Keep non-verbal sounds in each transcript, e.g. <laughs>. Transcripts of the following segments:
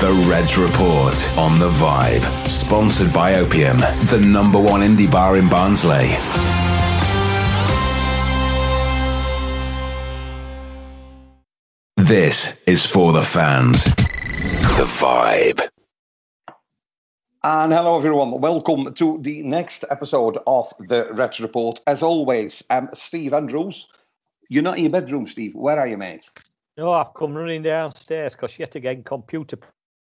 The Reds Report on The Vibe. Sponsored by Opium, the number one indie bar in Barnsley. This is for the fans. The Vibe. And hello, everyone. Welcome to the next episode of the Reds Report. As always, um, Steve Andrews. You're not in your bedroom, Steve. Where are you, mate? No, I've come running downstairs because yet again, computer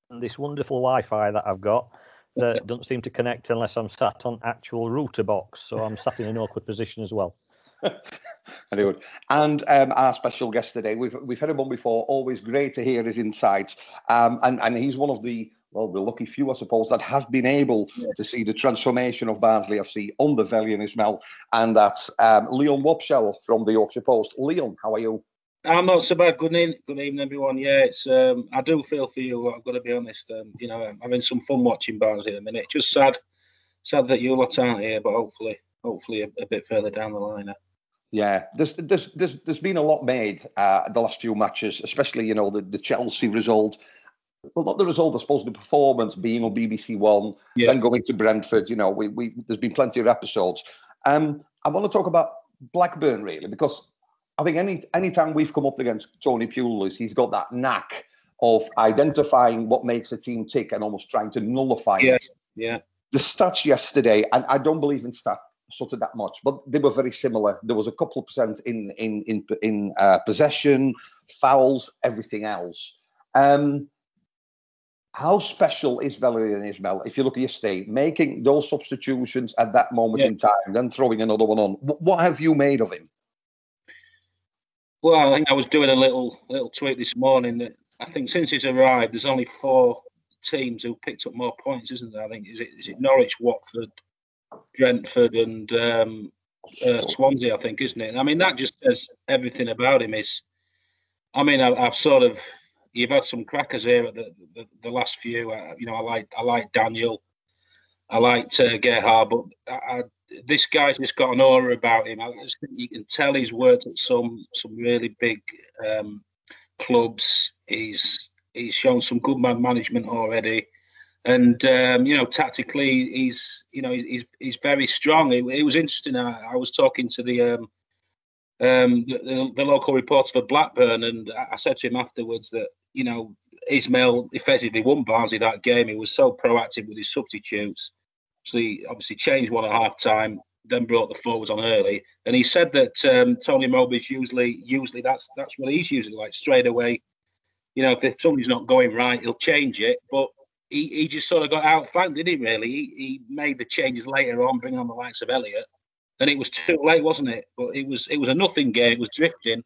and this wonderful Wi-Fi that I've got that <laughs> doesn't seem to connect unless I'm sat on actual router box. So I'm sat in an awkward position as well. <laughs> Good. And um, our special guest today, we've we've had him on before. Always great to hear his insights. Um, and and he's one of the well, the lucky few, I suppose, that have been able yeah. to see the transformation of Barnsley FC under Valérien Ismaël. And that's um, Leon Wobschall from the Yorkshire Post. Leon, how are you? I'm not so bad. Good evening, good evening, everyone. Yeah, it's um, I do feel for you. I've got to be honest. Um, you know, I'm having some fun watching Barnsley at the minute. Just sad, sad that you lot aren't here, but hopefully, hopefully a, a bit further down the line. Yeah, there's there's there's, there's been a lot made uh, the last few matches, especially you know the, the Chelsea result. Well, not the result, I suppose, the performance being on BBC One, yeah. then going to Brentford. You know, we, we there's been plenty of episodes. Um, I want to talk about Blackburn really because I think any any time we've come up against Tony Pulis, he's got that knack of identifying what makes a team tick and almost trying to nullify yeah. it. Yeah. The stats yesterday, and I don't believe in stats sort of that much, but they were very similar. There was a couple of percent in in in in uh, possession, fouls, everything else. Um, how special is Valérien Ismaël? If you look at yesterday, making those substitutions at that moment yeah. in time, then throwing another one on. What have you made of him? Well, I think I was doing a little little tweet this morning that I think since he's arrived, there's only four teams who picked up more points, isn't there? I think is it is it Norwich, Watford, Brentford, and um, uh, Swansea. I think, isn't it? I mean, that just says everything about him. Is I mean, I, have sort of you've had some crackers here at the, the, the last few. Uh, you know, I like I like Daniel, I liked uh, Gerhard, but I, I, this guy's just got an aura about him. I just think you can tell he's worked at some some really big um, clubs. He's he's shown some good man management already, and um, you know tactically he's you know he's he's very strong. It, it was interesting. I, I, was talking to the um, um, the, the, local reporter for Blackburn, and I said to him afterwards that you know Ismaël effectively won Barnsley that game. He was so proactive with his substitutes. Obviously, obviously changed one at half time. then brought the forwards on early. And he said that um, Tony Mowbray's usually usually that's that's what he's usually like straight away. You know, if, if something's not going right, he'll change it. But he, he just sort of got outflanked, didn't he? Really, he, he made the changes later on, bringing on the likes of Elliott, and it was too late, wasn't it? But it was it was a nothing game. It was drifting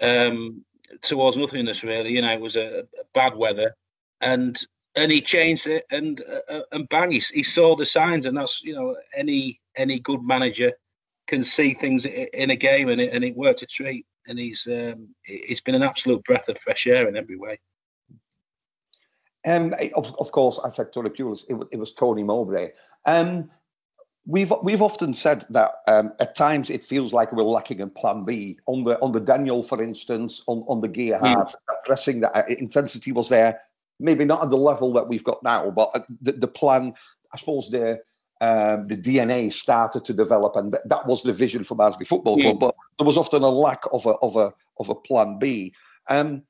um, towards nothingness. Really, you know, it was a, a bad weather, and and he changed it, and uh, uh, and bang, he, he saw the signs, and that's you know any any good manager can see things in a game, and it and it worked a treat. And he's um, it's been an absolute breath of fresh air in every way. Um, of, of course, I said Tony Pulis. It, it was Tony Mowbray. Um, we've we've often said that um, at times it feels like we're lacking in Plan B on the on the Daniel, for instance, on on the Gerhard mm. pressing that uh, intensity was there maybe not at the level that we've got now, but the, the plan, I suppose the um, the DNA started to develop, and th- that was the vision for Barnsley Football Club. But there was often a lack of a of a of a plan B. Um,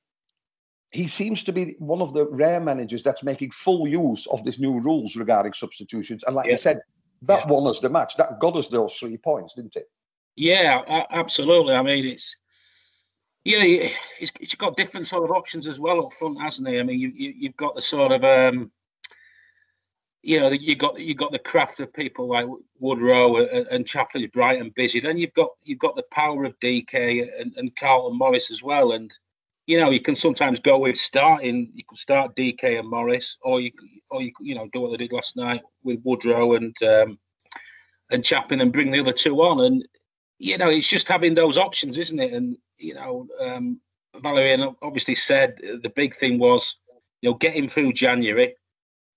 he seems to be one of the rare managers that's making full use of these new rules regarding substitutions. And like yeah. I said, that yeah. won us the match. That got us those three points, didn't it? Yeah, absolutely. I mean, it's yeah, he's, he's got different sort of options as well up front, hasn't he? I mean, you, you have got the sort of um, you know, you got you got the craft of people like Woodrow and, and Chaplin, bright and busy. Then you've got you've got the power of DK and, and Carlton Morris as well. And you know, you can sometimes go with starting. You can start DK and Morris, or you or you you know do what they did last night with Woodrow and um, and Chaplin and bring the other two on. And you know, it's just having those options, isn't it? And you know, um, Valérien obviously said the big thing was, you know, getting through January,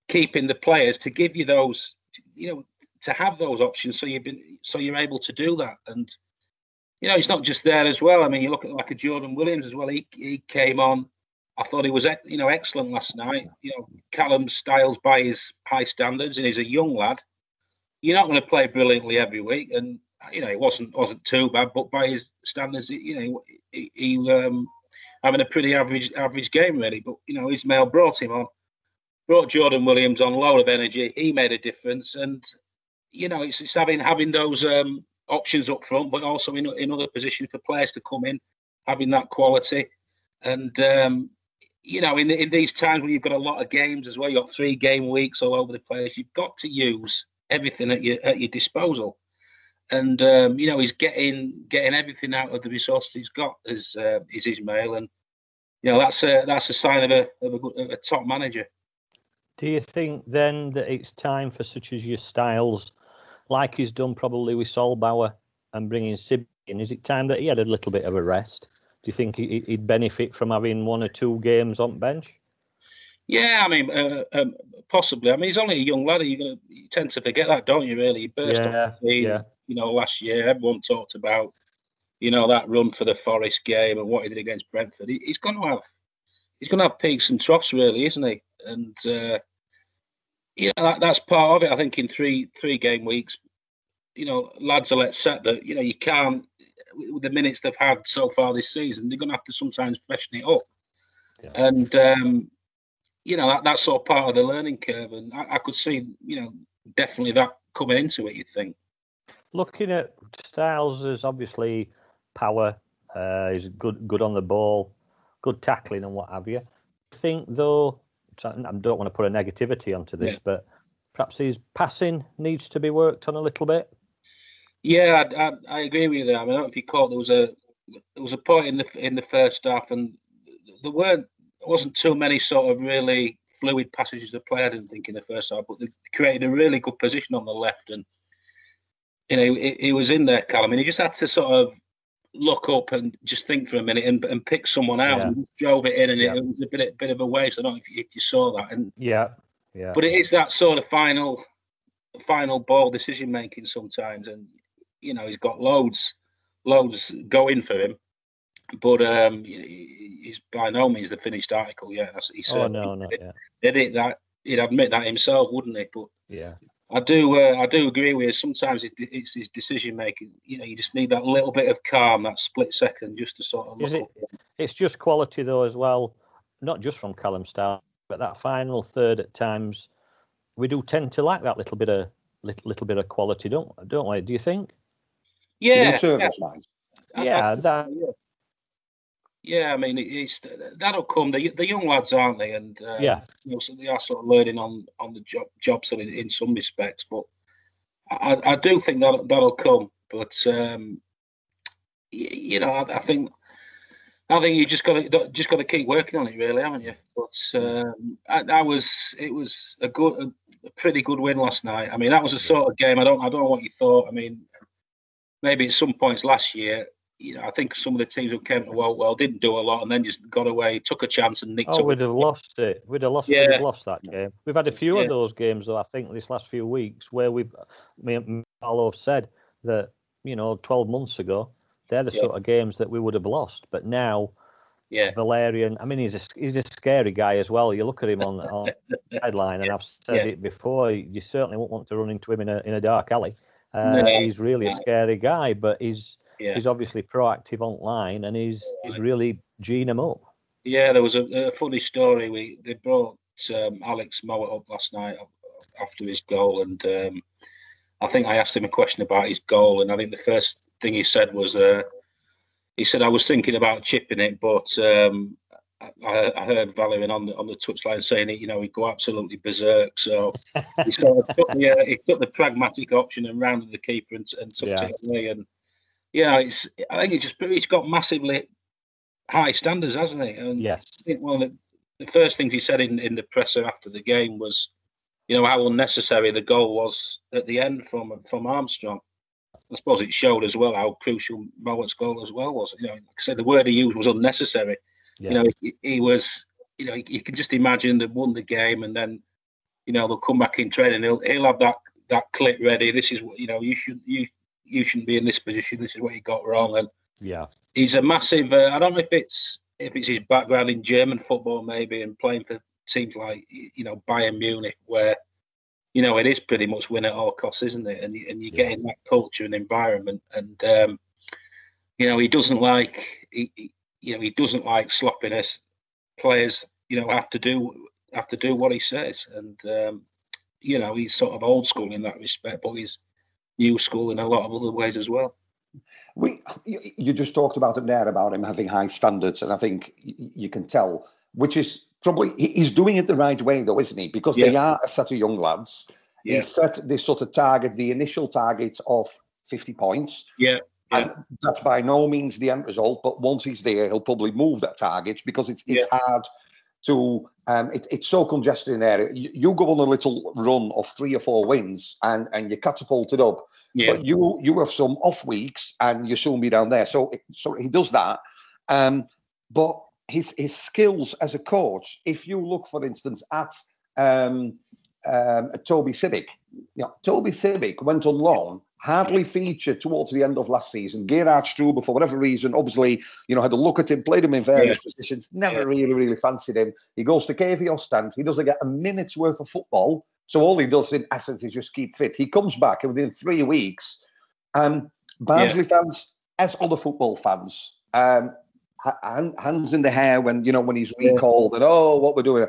keeping the players to give you those, you know, to have those options, so you've been, so you're able to do that. And you know, it's not just there as well. I mean, you look at like a Jordan Williams as well. He he came on. I thought he was, you know, excellent last night. You know, Callum Styles by his high standards, and he's a young lad. You're not going to play brilliantly every week, and you know, it wasn't wasn't too bad, but by his standards, you know, he, he um, having a pretty average average game really. But you know, Ismaël brought him on, brought Jordan Williams on, load of energy. He made a difference, and you know, it's, it's having having those um, options up front, but also in in other positions for players to come in, having that quality, and um, you know, in in these times when you've got a lot of games as well, you've got three game weeks all over the place. You've got to use everything at your at your disposal and um, you know he's getting getting everything out of the resources he's got as uh, is Ismaël, and you know that's a that's a sign of a of a, of a, top manager. Do you think then that it's time for such as your styles, like he's done probably with Sollbauer and bringing Sib in? Is it time that he had a little bit of a rest? Do you think he'd benefit from having one or two games on bench? Yeah, I mean, uh, um, possibly. I mean, he's only a young lad. You, you tend to forget that, don't you? Really, he burst yeah, yeah you know, last year everyone talked about, you know, that run for the Forest game and what he did against Brentford. He, he's going to have, he's going to have peaks and troughs, really, isn't he? And uh, yeah, that, that's part of it. I think in three three game weeks, you know, lads are let set that you know you can't with the minutes they've had so far this season. They're going to have to sometimes freshen it up, yeah. and um, you know that, that's sort of part of the learning curve. And I, I could see, you know, definitely that coming into it. You think looking at Styles as obviously power. Uh, he's good, good on the ball, good tackling and what have you. I think though, I don't want to put a negativity onto this, yeah. but perhaps his passing needs to be worked on a little bit. Yeah, I, I, I agree with you there. I, mean, I don't know if you caught there was a there was a point in the in the first half, and there weren't wasn't too many sort of really fluid passages to play. I didn't think in the first half, but they created a really good position on the left, and you know, he, he, was in there, Callum, and he just had to sort of look up and just think for a minute and, and pick someone out yeah. and drove it in, and yeah. it, was a bit, bit of a waste. I don't know if you, if you saw that. And yeah, yeah. But it is that sort of final, final ball decision making sometimes, and you know, he's got loads, loads going for him. But um, he's by no means the finished article yet. That's, he oh no, not yet. Did it that he'd admit that himself, wouldn't he? But yeah, I do. Uh, I do agree with you. Sometimes it, it's his decision making. You know, you just need that little bit of calm, that split second, just to sort of. Is It, it's just quality though, as well. Not just from Callum Styles, but that final third at times, we do tend to lack that little bit of little, little bit of quality, don't don't we? Do you think? Yeah, service yeah. Yeah, that. Yeah. Yeah, I mean, it's that'll come. The the young lads, aren't they? And uh, yeah, you know, so they are sort of learning on on the job jobs in, in some respects. But I, I do think that that'll come. But um, you know, I, I think I think you just got to just got to keep working on it, really, haven't you? But um, I, that was it was a good, a, a, pretty good win last night. I mean, that was a sort of game. I don't, I don't know what you thought. I mean, maybe at some points last year, you know, I think some of the teams who came to well, well, didn't do a lot and then just got away, took a chance and nicked. Oh, we'd have lost it. We'd have lost. Yeah. We'd have lost that game. We've had a few yeah. of those games, though. I think this last few weeks where we've, me and Marlo have said that you know, twelve months ago they're the yeah. sort of games that we would have lost. But now, yeah, Valérien. I mean, he's a he's a scary guy as well. You look at him on on <laughs> the headline, and I've said it before. You certainly won't want to run into him in a in a dark alley. Uh, no, he's really a scary guy, but he's yeah. he's obviously proactive online, and he's he's really gene him up. Yeah, there was a, a funny story. We they brought um, Alex Mowatt up last night after his goal, and um, I think I asked him a question about his goal, and I think the first thing he said was, uh, he said, I was thinking about chipping it, but um, I, I, heard Valérien on the on the touchline saying it. You know, he'd go absolutely berserk. So he sort of took <laughs> the uh, he took the pragmatic option and rounded the keeper and, and took yeah. it away. And yeah, it's I think it just he's got massively high standards, hasn't he? And yes. I think one of the, the first things he said in, in the presser after the game was, you know, how unnecessary the goal was at the end from from Armstrong. I suppose it showed as well how crucial Mowatt's goal as well was. You know, like I said, the word he used was unnecessary. Yeah. You know, he, he, was. You know, you can just imagine they won the game, and then, you know, they'll come back in training. He'll he'll have that that clip ready. This is what you know. You should you you shouldn't be in this position. This is what you got wrong. And yeah, he's a massive. Uh, I don't know if it's if it's his background in German football maybe, and playing for teams like you know Bayern Munich, where you know, it is pretty much win at all costs, isn't it? And you, and you get in that culture and environment, and um, you know, he doesn't like he, he, you know he doesn't like sloppiness. Players, you know, have to do have to do what he says, and um, you know, he's sort of old school in that respect, but he's new school in a lot of other ways as well. We, you just talked about him there about him having high standards, and I think you can tell, which is probably he's doing it the right way though, isn't he? Because yeah. they are a set of young lads. Yeah. He set this sort of target, the initial target of 50 points. Yeah. Yeah. And that's by no means the end result, but once he's there, he'll probably move that target because it's it's hard to um, it, it's so congested in there. You, you, go on a little run of three or four wins and and you catapult it up. Yeah. But you you have some off weeks and you soon be down there. So so he does that. Um, but his his skills as a coach. If you look, for instance, at um, um, Toby Sibbick, you know, Toby Sibbick went on loan, hardly featured towards the end of last season. Gerhard Struber, for whatever reason, obviously, you know, had a look at him, played him in various yeah. positions, never yeah. really, really fancied him. He goes to KV Ostend. He doesn't get a minute's worth of football. So all he does, in essence, is just keep fit. He comes back, and within three weeks, um, Barnsley yeah. fans, as other football fans, um, hands in the hair when you know when he's recalled and oh what we're doing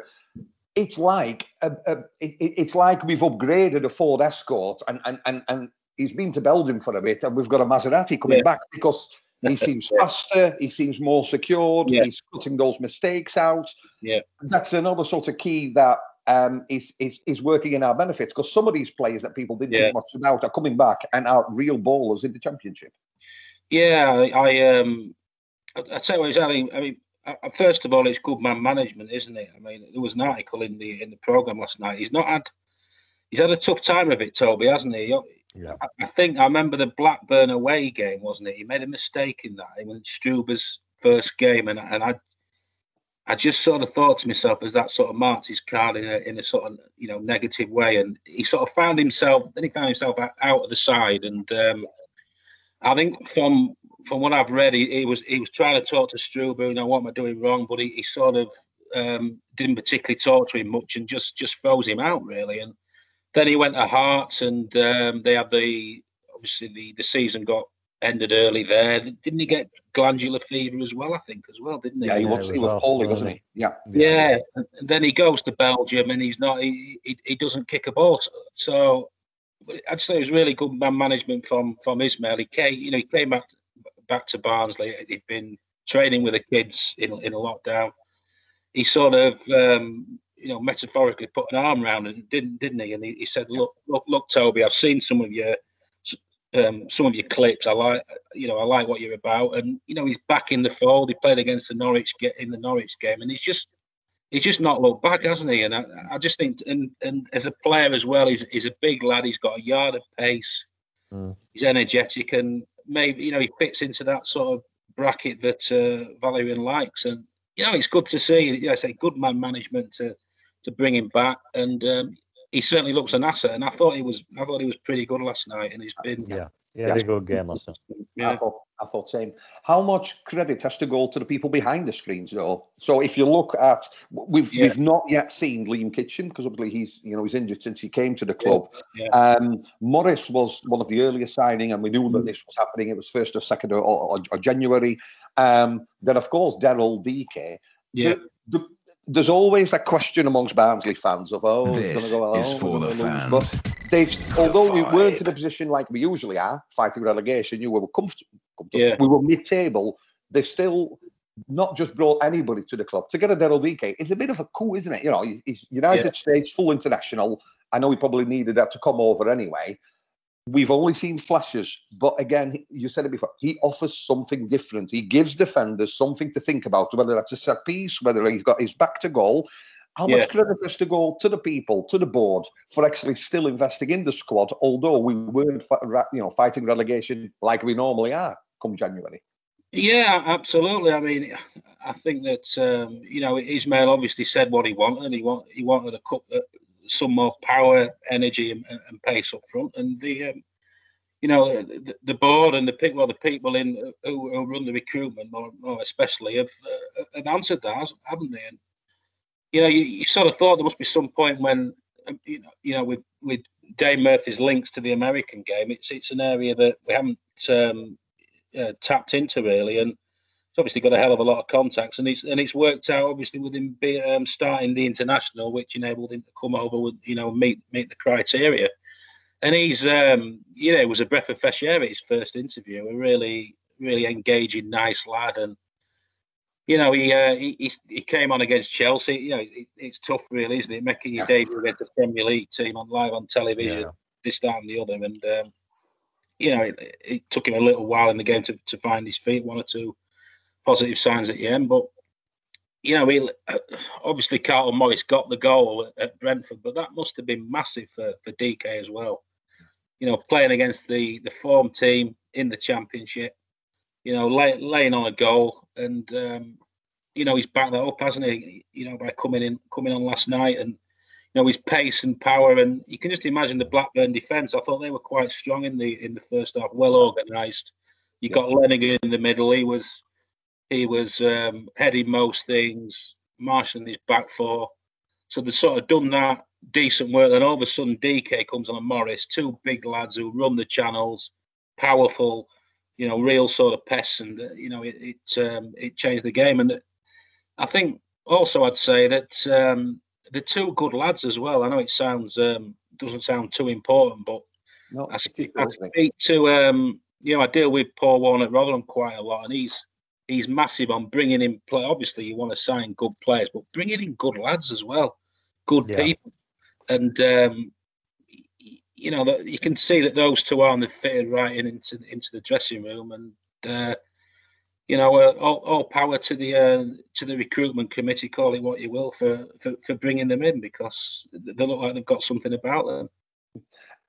it's like a, a, it, it's like we've upgraded a Ford Escort and and and, and he's been to Belgium for a bit and we've got a Maserati coming yeah. back because he <laughs> seems faster, he seems more secured, yeah. he's cutting those mistakes out. Yeah, that's another sort of key that um, is, is is working in our benefits because some of these players that people didn't yeah. think much about are coming back and are real ballers in the championship. Yeah, I, I um I tell you what, I mean, I mean, first of all, it's good man management, isn't it? I mean, there was an article in the in the program last night. He's not had, he's had a tough time of it, Toby, hasn't he? Yeah. I, I think I remember the Blackburn away game, wasn't it? He made a mistake in that. It was Struber's first game, and and I, I just sort of thought to myself as that sort of marked his card in a in a sort of you know negative way, and he sort of found himself. Then he found himself out of the side, and um, I think from from what I've read, he, he, was he was trying to talk to Struber, you know, what am I doing wrong? But he, he sort of um, didn't particularly talk to him much and just just froze him out really. And then he went to Hearts, and um, they had the obviously the, the season got ended early there. Didn't he get glandular fever as well? I think as well, didn't he? Yeah, he was. he was poorly, wasn't he? Yeah. Yeah, and then he goes to Belgium, and he's not. He he, he doesn't kick a ball. So I'd say it was really good man management from from Ismaël. He came, you know, he came back back to Barnsley. He'd been training with the kids in in a lockdown. He sort of, um, you know, metaphorically put an arm around him, didn't didn't he? And he, he said, "Look, look, look, Toby, I've seen some of your um, some of your clips. I like, you know, I like what you're about." And you know, he's back in the fold. He played against the Norwich in the Norwich game, and he's just he's just not looked back, hasn't he? And I, I just think, and and as a player as well, he's he's a big lad. He's got a yard of pace. Mm. He's energetic, and maybe you know he fits into that sort of bracket that uh, Valérien likes. And you know, it's good to see. You know, I say good man management to to bring him back, and um, he certainly looks an asset. And I thought he was, I thought he was pretty good last night, and he's been yeah. Yeah, yeah. good game last night. Yeah. I thought, I thought same. How much credit has to go to the people behind the screens, though? So if you look at, we've yeah. we've not yet seen Liam Kitching because obviously he's you know he's injured since he came to the club. Yeah. Um, Morris was one of the earliest signing, and we knew that mm. this was happening. It was first or second or, or, or January. Um, then of course Daryl Dike. Yeah. The, the, there's always that question amongst Barnsley fans of, oh, this go, oh, is for the fans. But Dave, although we weren't in a position like we usually are, fighting relegation, you were comfortable. Yeah. We were mid-table. They still not just brought anybody to the club. To get a Daryl Dike is a bit of a coup, isn't it? You know, he's United yeah. States, full international. I know he probably needed that to come over anyway. We've only seen flashes, but again, you said it before. He offers something different. He gives defenders something to think about, whether that's a set piece, whether he's got his back to goal. How yeah. much credit has to go to the people, to the board, for actually still investing in the squad, although we weren't, you know, fighting relegation like we normally are come January. Yeah, absolutely. I mean, I think that um, you know Ismaël obviously said what he wanted. He want he wanted a cup, uh, some more power, energy, and, and pace up front. And the, um, you know, the, the, board and the people, well, the people in who, who run the recruitment, more, more especially, have uh, have answered that, haven't they? And you know, you, you sort of thought there must be some point when, um, you know, you know, with with Dave Murphy's links to the American game, it's it's an area that we haven't um, uh, tapped into really, and obviously got a hell of a lot of contacts, and it's and it's worked out obviously with him be, um, starting the international, which enabled him to come over with you know meet meet the criteria. And he's um, you know it was a breath of fresh air at his first interview. A really really engaging, nice lad, and you know he uh, he, he came on against Chelsea. You know it, it's tough, really, isn't it? Making your debut against a Premier League team on live on television, yeah. this that and the other, and um, you know it, it, took him a little while in the game to, to find his feet, one or two positive signs at the end. But you know, he, uh, obviously Carlton Morris got the goal at Brentford, but that must have been massive for, for Dike as well. You know, playing against the the form team in the championship, you know, lay, laying on a goal, and um, you know he's backed that up, hasn't he? You know, by coming in, coming on last night, and you know his pace and power, and you can just imagine the Blackburn defence. I thought they were quite strong in the in the first half, well organised. You got Lenihan in the middle. He was he was um, heading most things, marshalling his back four. So they sort of done that decent work. Then all of a sudden, DK comes on a Morris, two big lads who run the channels, powerful, you know, real sort of pests, and uh, you know, it it, um, it changed the game. And I think also I'd say that um, the two good lads as well. I know it sounds um, doesn't sound too important, but no, I, speak, I speak to um, you know I deal with Paul Warne at Rotherham quite a lot, and he's he's massive on bringing in play. Obviously, you want to sign good players, but bringing in good lads as well, good yeah. people, and um, you know that you can see that those two are not fitted right in into into the dressing room, and uh, you know uh, all, all, power to the uh, to the recruitment committee, call it what you will, for, for for bringing them in because they look like they've got something about them.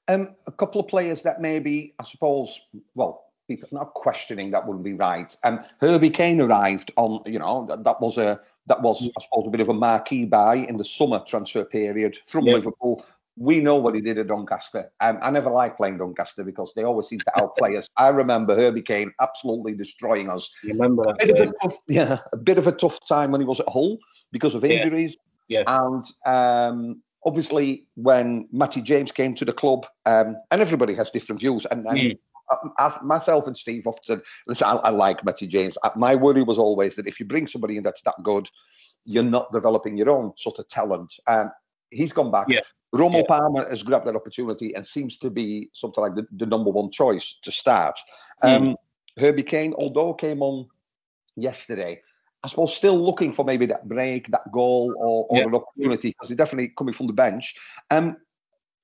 Um, a couple of players that maybe, I suppose, well, people not questioning that wouldn't be right. And um, Herbie Kane arrived on, you know, that, that was a that was, I suppose, a bit of a marquee buy in the summer transfer period from yeah. Liverpool. We know what he did at Doncaster. Um, I never liked playing Doncaster because they always seem to outplay us. I remember Herbie Kane absolutely destroying us. You remember a bit, of a tough, yeah, a bit of a tough time when he was at Hull because of injuries. Yeah. yeah. And um, obviously, when Matty James came to the club, um, and everybody has different views, and, and mm as myself and Steve often listen, I, I like Matty James. My worry was always that if you bring somebody in that's that good, you're not developing your own sort of talent. Um, he's gone back. Yeah. Romal yeah. Palmer has grabbed that opportunity and seems to be something like the, the number one choice to start. Mm. Um, Herbie Kane, although came on yesterday, I suppose still looking for maybe that break, that goal, or, or yeah. an opportunity because he's definitely coming from the bench. Um,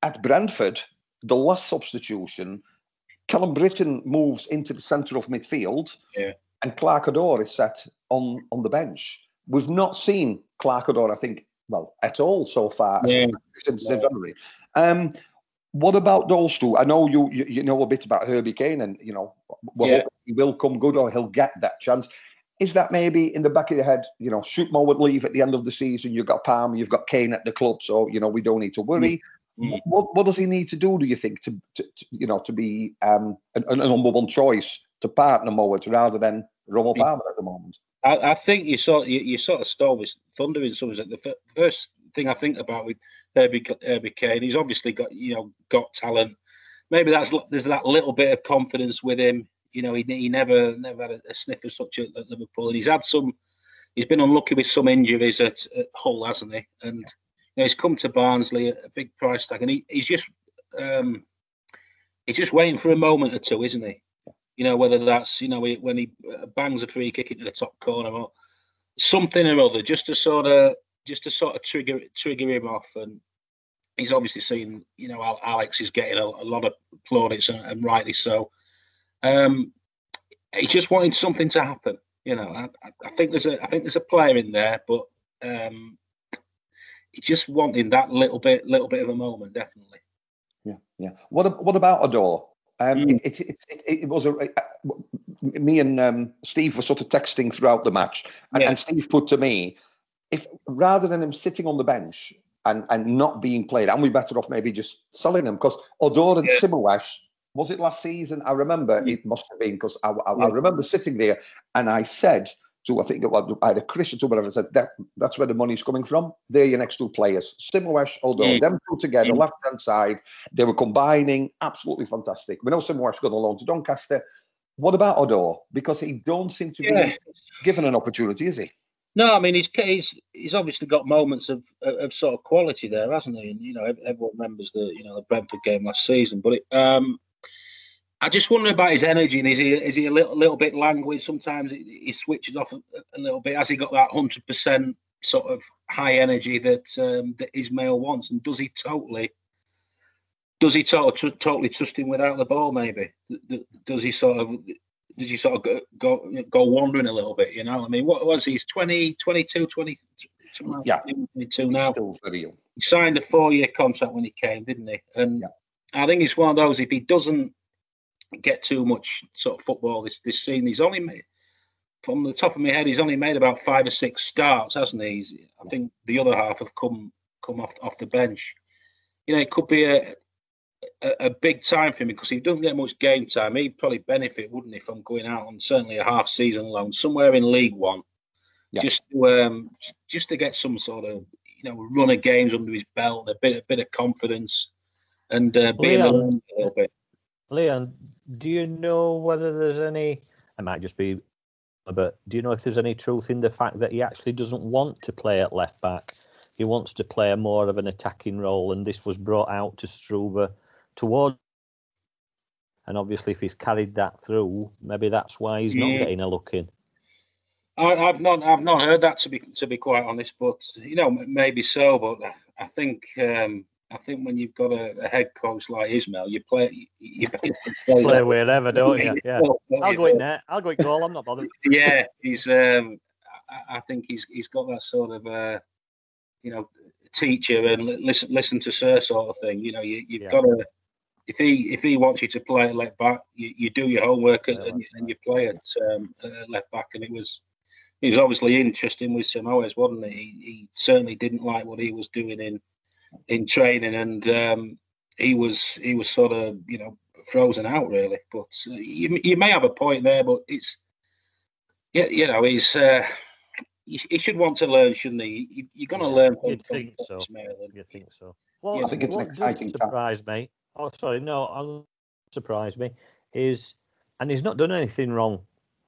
at Brentford, the last substitution, Callum Brittain moves into the centre of midfield, yeah. and Clark is set on on the bench. We've not seen Clark I think, well, at all so far yeah. since yeah. January. Um, what about those two? I know you, you, you know a bit about Herbie Kane, and you know well, yeah. he will come good or he'll get that chance. Is that maybe in the back of your head? You know, Shootmore would leave at the end of the season. You've got Palmer, you've got Kane at the club, so you know we don't need to worry. Mm. What, what does he need to do? Do you think to, to, to you know to be um, a, a, number one choice to partner Mowatt rather than Romal Palmer at the moment? I, I think you sort you, you sort of stole with thunder in some ways. The first thing I think about with Herbie, Herbie Kane, he's obviously got you know got talent. Maybe that's there's that little bit of confidence with him. You know, he, he never never had a, a sniff of such at, Liverpool, and he's had some. He's been unlucky with some injuries at, at Hull, hasn't he? And you know, he's come to Barnsley at a big price tag, and he, he's just um, he's just waiting for a moment or two, isn't he? You know, whether that's you know when he uh, bangs a free kick into the top corner or something or other, just to sort of just to sort of trigger trigger him off. And he's obviously seen, you know, Alex is getting a, a lot of plaudits and, and, rightly so. Um, he just wanted something to happen. You know, I, I, think there's a I think there's a player in there, but um, just wanting that little bit little bit of a moment, definitely. Yeah, yeah. What what about Oduor? Um, mm. it, it, it, it, was a, me and um, Steve were sort of texting throughout the match, and, yeah. and, Steve put to me, if rather than him sitting on the bench and, and not being played, and we better off maybe just selling him because Oduor and yeah. was it last season? I remember mm. it must have been because I, I, yeah. I, remember sitting there and I said to I think it was a Christian to whatever said that that's where the money's coming from. They're your next two players, Simwash, although mm. them two together, mm. left hand side, they were combining, absolutely fantastic. We know Simwash got a loan to Doncaster. What about Oduor? Because he don't seem to yeah. be given an opportunity, is he? No, I mean he's he's he's obviously got moments of of sort of quality there, hasn't he? And you know everyone remembers the you know the Brentford game last season, but it, um, I just wonder about his energy and is he is he a little little bit languid? Sometimes he, switches off a, a, little bit. Has he got that hundred percent sort of high energy that um, that Ismaël wants? And does he totally does he totally totally trust him without the ball? Maybe does he sort of did you sort of go, go go wandering a little bit? You know, I mean, what was he? He's 20, 22, 20, yeah, 22 now. Still very young. He signed a four-year contract when he came, didn't he? And yeah. I think it's one of those. If he doesn't get too much sort of football this this season, he's only made from the top of my head, he's only made about five or six starts, hasn't he? He's, I think the other half have come come off off the bench. You know, it could be a a, a, big time for him because he doesn't get much game time. He'd probably benefit, wouldn't he, from going out on certainly a half season loan somewhere in League One, yeah. just to um, just to get some sort of you know run of games under his belt, a bit a bit of confidence, and uh, be Leon, a little bit. Leon, do you know whether there's any? I might just be, but do you know if there's any truth in the fact that he actually doesn't want to play at left back? He wants to play a more of an attacking role, and this was brought out to Struber towards. And obviously, if he's carried that through, maybe that's why he's not getting a look in. I, have not, I've not heard that to be to be quite honest, but you know, maybe so. But I think, um, I think when you've got a, a head coach like Ismaël, you play, you, play, play wherever, don't you? <laughs> Yeah, I'll go in there. I'll go in goal. I'm not bothered. yeah, he's. Um, I, I think he's he's got that sort of, uh, you know, teacher and listen listen to sir sort of thing. You know, you, you've yeah. got to if he if he wants you to play at left back, you, you do your homework and, and, and you play at um, uh, left back. And it was he was obviously interesting with Samoes, wasn't he? he? He certainly didn't like what he was doing in in training, and um, he was he was sort of you know frozen out really. But uh, you you may have a point there, but it's yeah you know he's. Uh, he, should want to learn, shouldn't he? You, are going to learn. From, you think so? You think so? Well, I think it's an exciting. Surprise, mate oh sorry, no, I'll surprise me, is and he's not done anything wrong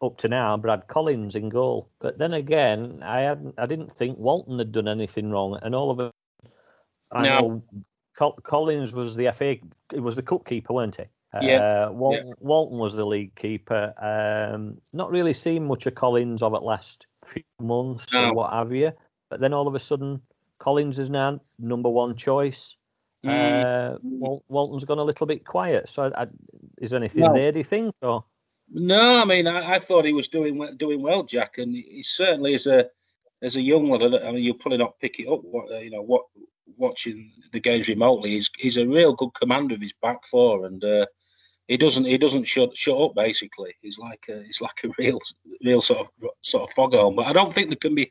up to now, Brad Collins in goal. But then again, I hadn't I didn't think Walton had done anything wrong, and all of it I no. know Collins was the FA. It was the cup keeper, weren't he? Yeah. Uh, Walton, yeah. Walton was the league keeper. Um, not really seen much of Collins over the last few months no. or what have you. But then all of a sudden, Collins is now number one choice. Mm. Uh, Walton's gone a little bit quiet. So, I, is there anything no. there? Do you think? Or no, I mean, I, I, thought he was doing doing well, Jack, and he certainly is a as a young one. I mean, you'll probably not pick it up. What you know, what watching the games remotely, he's he's a real good commander of his back four, and uh, he doesn't he doesn't shut shut up. Basically, he's like a, he's like a <laughs> real real sort of sort of foghorn. But I don't think there can be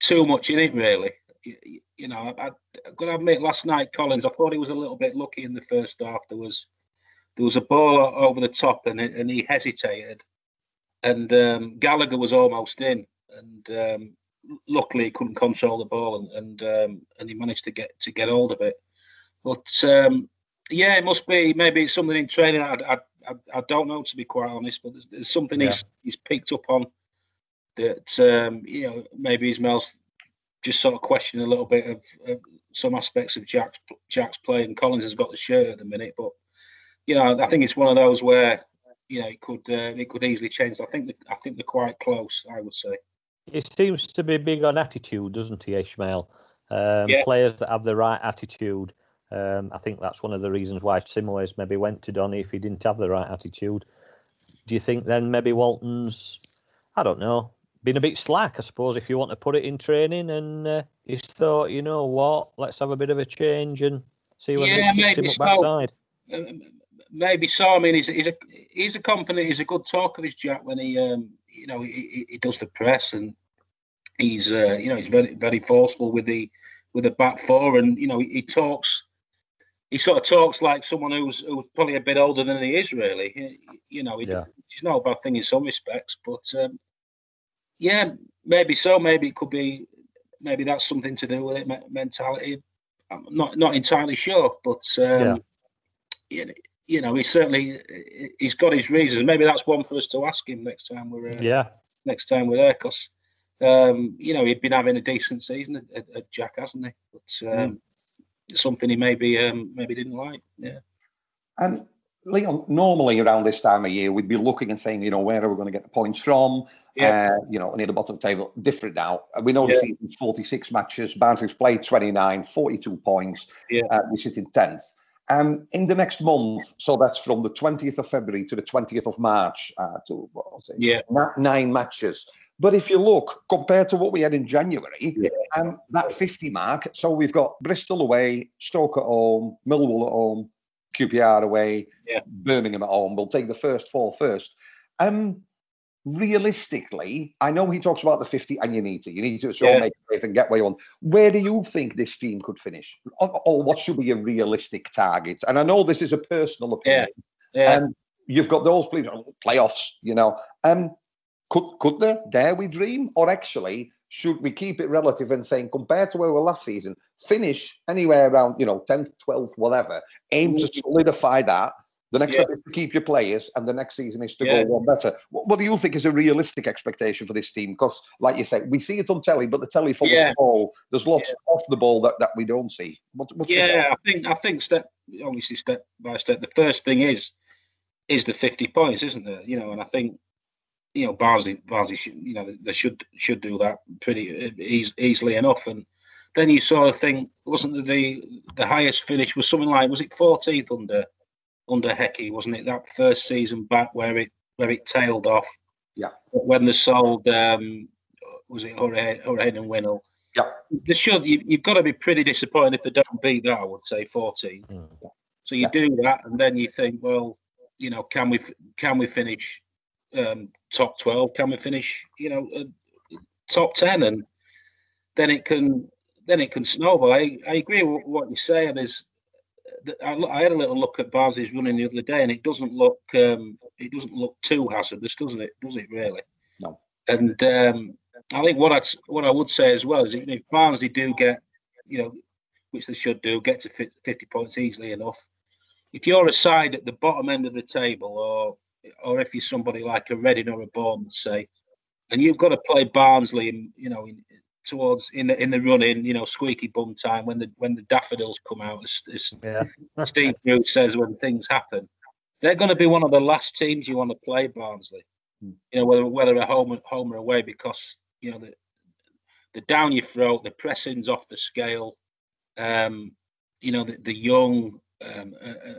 too much in it really. You, you know, I, I got to admit, last night Collins, I thought he was a little bit lucky in the first half. There was there was a ball over the top, and and he hesitated, and um, Gallagher was almost in, and um, luckily he couldn't control the ball, and and, um, and he managed to get to get hold of it. But um, yeah, it must be maybe it's something in training. I, I, I, I don't know to be quite honest, but there's, there's something yeah. he's he's picked up on that um, you know maybe Ismaël's just sort of questioning a little bit of, of, some aspects of Jack's Jack's play, and Collins has got the shirt at the minute. But you know, I think it's one of those where you know it could uh, it could easily change. I think the, I think they're quite close. I would say. He seems to be big on attitude, doesn't he, Ishmael? Um, yeah. Players that have the right attitude. Um, I think that's one of the reasons why Simways maybe went to Donny if he didn't have the right attitude. Do you think then maybe Walton's, I don't know, been a bit slack, I suppose, if you want to put it in training and uh, he's thought, you know what, let's have a bit of a change and see what yeah, kicks him up so. backside. Um, maybe so. I mean, he's, he's a he's a confident, he's a good talker, this Jack, when he um, you know he, he does the press and he's uh, you know he's very very forceful with the with the back four. And you know he, he talks he sort of talks like someone who's who's probably a bit older than he is really. He, you know yeah. he's not a bad thing in some respects but um, yeah maybe so. Maybe it could be maybe that's something to do with it mentality. I'm not not entirely sure but um, yeah. you, you know he certainly he's got his reasons. Maybe that's one for us to ask him next time we're uh, yeah. next time we're there because um, you know, he'd been having a decent season at, at, Jack, hasn't he? But um, mm. something he maybe um, maybe didn't like. Yeah. And Leon, normally around this time of year, we'd be looking and saying, you know, where are we going to get the points from? Yeah. Uh, you know, near the bottom of the table. Different now. We know yeah. the season's 46 matches. Barnsley's played 29, 42 points. Yeah. Uh, we sit in 10th. Um, in the next month, so that's from the 20th of February to the 20th of March, uh, to what was it? Yeah. Nine matches. But if you look compared to what we had in January, yeah. um, that 50 mark, so we've got Bristol away, Stoke at home, Millwall at home, QPR away, yeah. Birmingham at home. We'll take the first four first. Um, realistically, I know he talks about the 50 and you need to. You need to sort yeah. of make it and get you want. Where do you think this team could finish? Or, or, what should be a realistic target? And I know this is a personal opinion. Yeah. yeah. Um, you've got those playoffs, you know. Um, could could there dare we dream, or actually should we keep it relative and saying compared to where we were last season, finish anywhere around you know tenth, twelfth, whatever. Aim to mm. solidify that. The next yeah. step is to keep your players, and the next season is to yeah. go one better. What, what, do you think is a realistic expectation for this team? Because, like you said, we see it on telly, but the telly follows yeah. the ball. There's lots yeah. off the ball that, that we don't see. What, yeah, I think I think step obviously step by step. The first thing is is the fifty points, isn't there? You know, and I think you know, Barnsley, Barnsley, should, you know, they should should do that pretty easy, easily enough. And then you saw the thing, wasn't the the highest finish was something like was it 14th under under Hecky, wasn't it? That first season back where it where it tailed off. Yeah. When they sold, um, was it Hourihane and Winnall? Yeah. They should. You, have got to be pretty disappointed if they don't beat that. I would say 14. Mm. So you yeah. do that, and then you think, well, you know, can we can we finish um, top 12? Can we finish, you know, uh, top 10? And then it can then it can snowball. I, I agree with what you're saying. Is I, I had a little look at Barnsley's running the other day, and it doesn't look um, it doesn't look too hazardous, doesn't it? Does it really? No. And um, I think what I what I would say as well is if Barnsley do get, you know, which they should do, get to 50 points easily enough. If you're a side at the bottom end of the table, or or if you're somebody like a Reading or a Bournemouth, say, and you've got to play Barnsley, in, you know, in towards in the in the running, you know, squeaky bum time when the when the daffodils come out, as, as Yeah. <laughs> Steve Bruce says when things happen, they're going to be one of the last teams you want to play, Barnsley. Hmm. You know, whether whether at home home or away, because you know the the down your throat, the pressing's off the scale. Um, you know, the, the young um,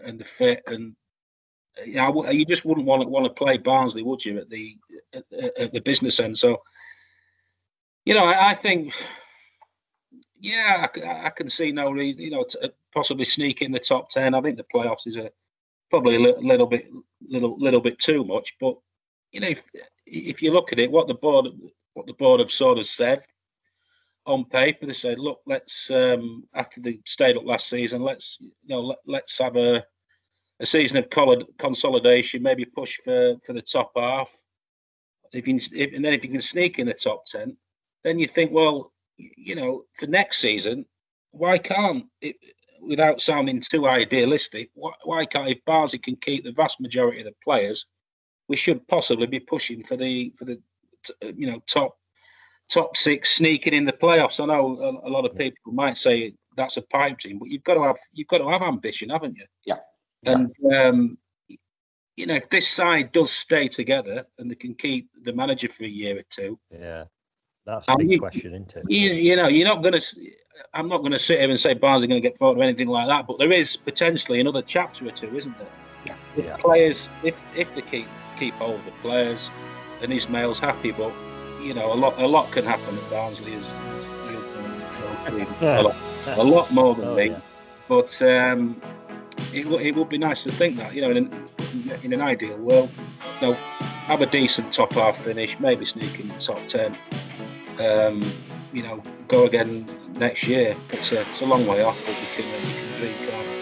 and the fit, and you, know, you just wouldn't want to want to play Barnsley, would you, at the at, at- the business end? So, you know, I, I think, yeah, I can see no reason, you know, to possibly sneak in the top ten. I think the playoffs is a probably a little, little bit, little, little bit too much. But you know, if if you look at it, what the board, what the board have sort of said on paper, they said, look, let's um, after they stayed up last season, let's you know, let, let's have a a season of consolidation, maybe push for for the top half. If you if, and then if you can sneak in the top ten, then you think, well, you know, for next season, why can't it? Without sounding too idealistic, why, why can't if Barnsley can keep the vast majority of the players, we should possibly be pushing for the for the uh, you know top top six sneaking in the playoffs. I know a, a lot of people might say that's a pipe dream, but you've got to have you've got to have ambition, haven't you? Yeah. And um, you know, if this side does stay together and they can keep the manager for a year or two, Yeah. That's a big mean, question, isn't it? you, you know, you're not going to. I'm not going to sit here and say Barnes are going to get promoted or anything like that, but there is potentially another chapter or two, isn't there? Yeah. If Yeah. players, if if they keep keep hold of the players, and Ismaël's happy, but you know, a lot a lot can happen at Barnsley as, as you'll know, <laughs> a, lot, a lot more than Oh, me. yeah. But um, it, w- it would be nice to think that, you know, in an, in an ideal world, you know, have a decent top half finish, maybe sneak in the top 10. Um, you know, go again next year. It's a, it's a long way off, but we can, we can dream, can't we?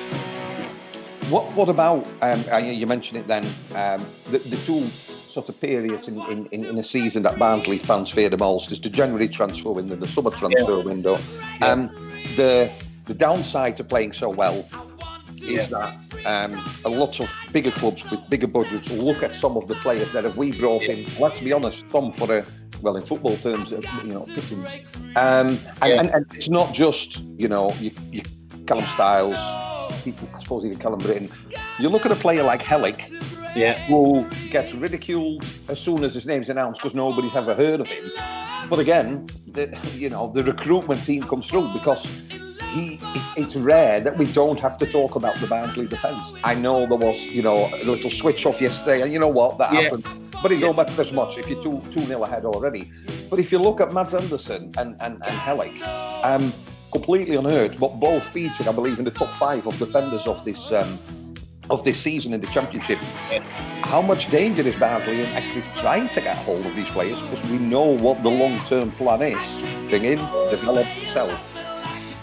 What What about? Um, uh, you you mentioned it then. Um, the, the two sort of periods in, in, in, in a season that Barnsley fans fear the most is the January transfer window, the summer transfer window. Um, the the downside to playing so well is that um, a lot of bigger clubs with bigger budgets look at some of the players that have we brought in. Let's be honest, Tom for a well in football terms, uh, you know, pittance. Um, and, Yeah. and, and it's not just you know you, you Callum Styles, people, I suppose even Callum Brittain. You look at a player like Helik, Yeah, who gets ridiculed as soon as his name's announced because nobody's ever heard of him. But again, the, you know, the recruitment team comes through because he. It's rare that we don't have to talk about the Barnsley defence. I know there was, you know, a little switch off yesterday, and you know what that Yeah. happened. But it don't matter as much if you're two two nil ahead already. But if you look at Mads Andersen and and, and Helik, um, completely unheard, but both featured, I believe, in the top five of defenders of this um, of this season in the championship. How much danger is Barnsley in actually trying to get hold of these players? Because we know what the long-term plan is: bring in, develop, sell.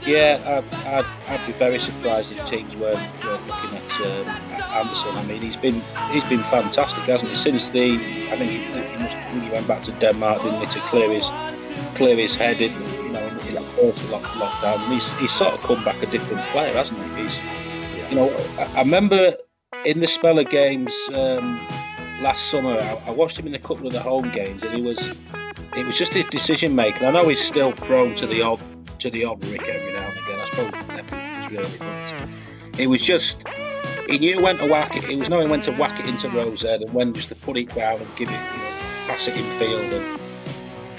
Yeah. I'd, I'd, I'd be very surprised if teams weren't, weren't looking at um, Andersen. I mean, he's been he's been fantastic, hasn't he? Since the I think he, he, must, he went back to Denmark, didn't he, to clear his clear his head in you know in, in the first lock, lockdown. He's he's sort of come back a different player, hasn't he? He's you know I, I remember in the spell of games um, last summer, I, I watched him in a couple of the home games, and he was it was just his decision making. I know he's still prone to the odd to the odd rick really, it was just he knew when to whack it. He was knowing when to whack it into Rosehead and when just to put it down and give it, you know, pass it in field. And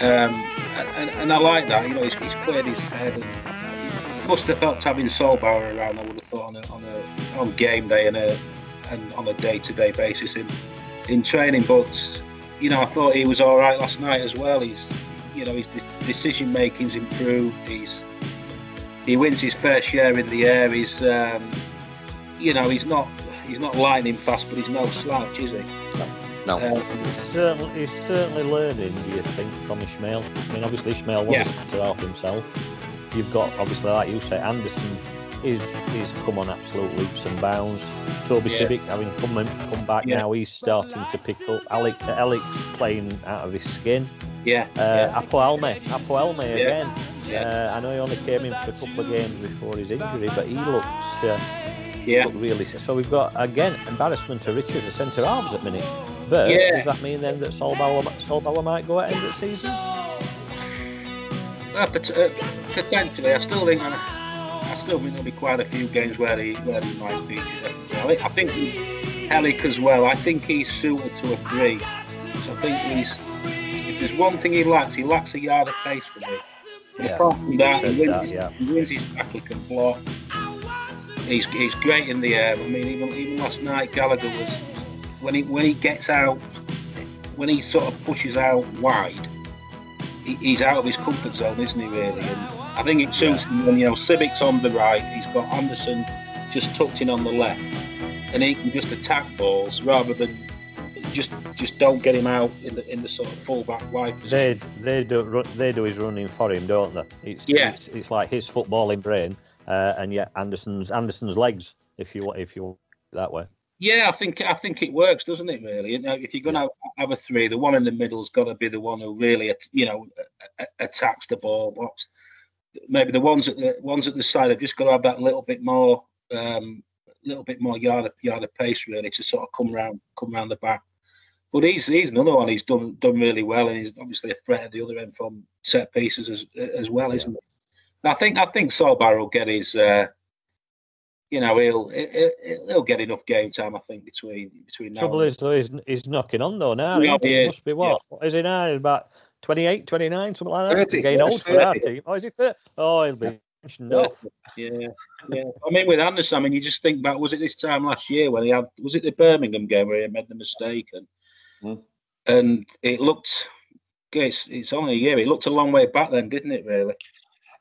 um, and, and I like that. You know, he's, he's cleared his head and he must have felt having Sollbauer around. I would have thought on a, on a on game day and a and on a day to day basis in in training. But you know, I thought he was all right last night as well. He's you know his decision making's improved. He's he wins his fair share in the air. He's um, you know he's not he's not lightning fast, but he's no slouch, is he? No, Um, He's certainly, he's certainly learning, do you think, from Ismaël? I mean, obviously, Ismaël Yeah. wasn't to help himself. You've got, obviously, like you say, Andersen is he's come on absolute leaps and bounds. Toby Yeah. Sibbick, having come in, come back Yeah. now, he's starting to pick up. Alec, Alec's playing out of his skin. yeah, Uh, yeah, Aapo Halme, Aapo Halme again. Uh, I know he only came in for a couple of games before his injury, but he looks uh, yeah. really. So we've got again embarrassment to Richard, the centre halves at minute. But Yeah. does that mean then that Sollbauer, Sollbauer might go at end of the season? Uh, but, uh, potentially, I still think I still think there'll be quite a few games where he where he might feature. I think Helik as well. I think he's suited to a three. So I think he's if there's one thing he lacks, he lacks a yard of pace for me. Yeah, apart from that, he wins, that, his, yeah. he wins his block. He's, he's great in the air. I mean, even even last night Gallagher was when he when he gets out, when he sort of pushes out wide, he, he's out of his comfort zone, isn't he? Really, and I think it suits yeah. him when you know Sibbick's on the right, he's got Andersen just tucked in on the left, and he can just attack balls rather than just just don't get him out in the in the sort of fullback wide position. They they do they do his running for him, don't they? It's yeah. it's, it's like his footballing brain, uh, and yet Andersen's Andersen's legs, if you if you that way. Yeah, I think I think it works, doesn't it? Really, you know, if you're going to have a three, the one in the middle's got to be the one who really, you know, attacks the ball. What's maybe the ones at the ones at the side have just got to have that little bit more, um, little bit more yard of, yard of pace really to sort of come round come round the back. But he's he's another one. He's done done really well, and he's obviously a threat at the other end from set pieces as as well, yeah. isn't he? I think I think Sollbauer will get his. Uh, you know, he'll, he'll he'll get enough game time. I think between between now. Trouble is, though, he's, he's knocking on though now. Yeah, he must be what? Yeah. What is he now? About 28, 29, something like that. 30. Getting old 30. for our team. Oh, is he 30? Oh, he'll be yeah. yeah, yeah. I mean, with Andersen, I mean, you just think back. Was it this time last year when he had? Was it the Birmingham game where he made the mistake and mm. and it looked? Guess it's only a year. It looked a long way back then, didn't it? Really?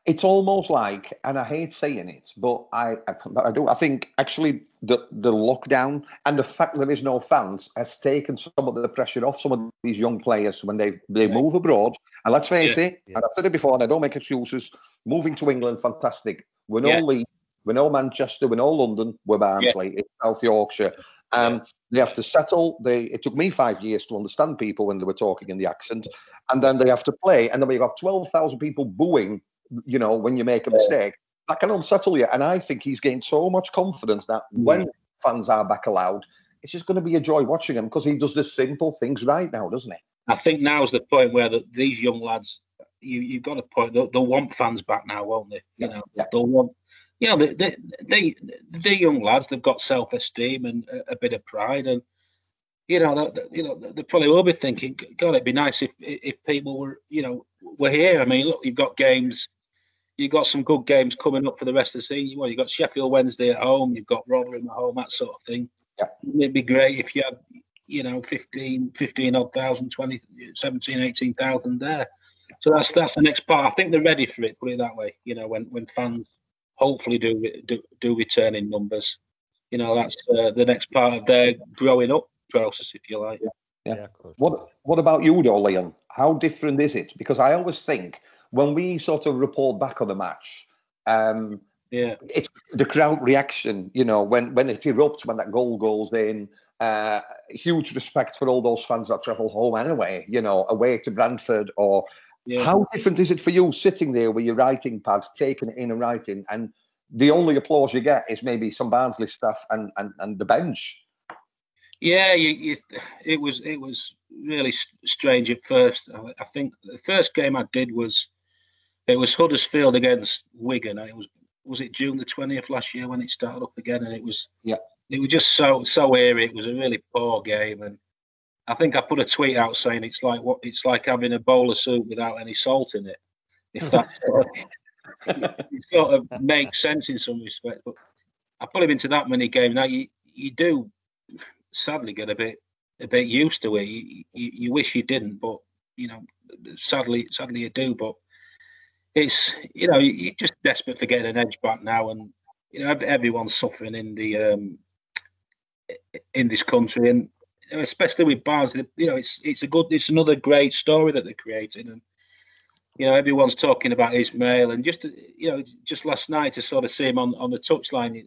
it's almost like, and I hate saying it, but I, I, but I do. I think actually the the lockdown and the fact there is no fans has taken some of the pressure off some of these young players when they they move abroad. And let's face yeah. it, yeah. and I've said it before, and I don't make excuses. Moving to England, fantastic. We're no yeah. Leeds, we're no Manchester, we're no London, we're Barnsley, yeah. it's South Yorkshire. Um, they have to settle. They it took me five years to understand people when they were talking in the accent, and then they have to play. And then we got twelve thousand people booing you know, when you make a mistake, that can unsettle you. And I think he's gained so much confidence that mm. when fans are back allowed, it's just going to be a joy watching him because he does the simple things right now, doesn't he? I think now's the point where the, these young lads, you, you've got a point, they'll, they'll want fans back now, won't they? You know, yeah. they'll want, you know, they, they, they, the young lads, they've got self esteem and a, a, bit of pride. And, you know, they, you know, they probably will be thinking, God, it'd be nice if if people were, you know, were here. I mean, look, you've got games you've got some good games coming up for the rest of the season. Well, you've got Sheffield Wednesday at home, you've got Rotherham at home, that sort of thing. Yeah. It'd be great if you had, you know, 15, 15 odd thousand, 20, 17, 18,000 there. So that's that's the next part. I think they're ready for it, put it that way. You know, when, when fans hopefully do, do, do return in numbers, you know, that's uh, the next part of their growing up process, if you like. Yeah. Yeah. yeah what What about you, though, Leon? How different is it? Because I always think when we sort of report back on the match, um, yeah, it's the crowd reaction. You know, when when it erupts, when that goal goes in. Uh, huge respect for all those fans that travel home anyway. You know, away to Brentford or. Yeah. How different is it for you sitting there with your writing pad, taking it in and writing, and the only applause you get is maybe some Barnsley stuff and and, and the bench? Yeah, you, you, it was it was really strange at first. I, I think the first game I did was it was Huddersfield against Wigan, and it was was it June the twentieth last year when it started up again, and it was yeah, it was just so so eerie. It was a really poor game, and I think I put a tweet out saying it's like what it's like having a bowl of soup without any salt in it. If <laughs> that sort of, sort of makes sense in some respect, but I put him into that many games. Now you you do sadly get a bit a bit used to it. You, you, you wish you didn't, but you know, sadly sadly you do. But it's you know you're just desperate for getting an edge back now, and you know everyone's suffering in the um, in this country, and especially with Barnes, you know it's it's a good it's another great story that they're creating, and you know everyone's talking about Ismaël, and just you know just last night to sort of see him on on the touchline.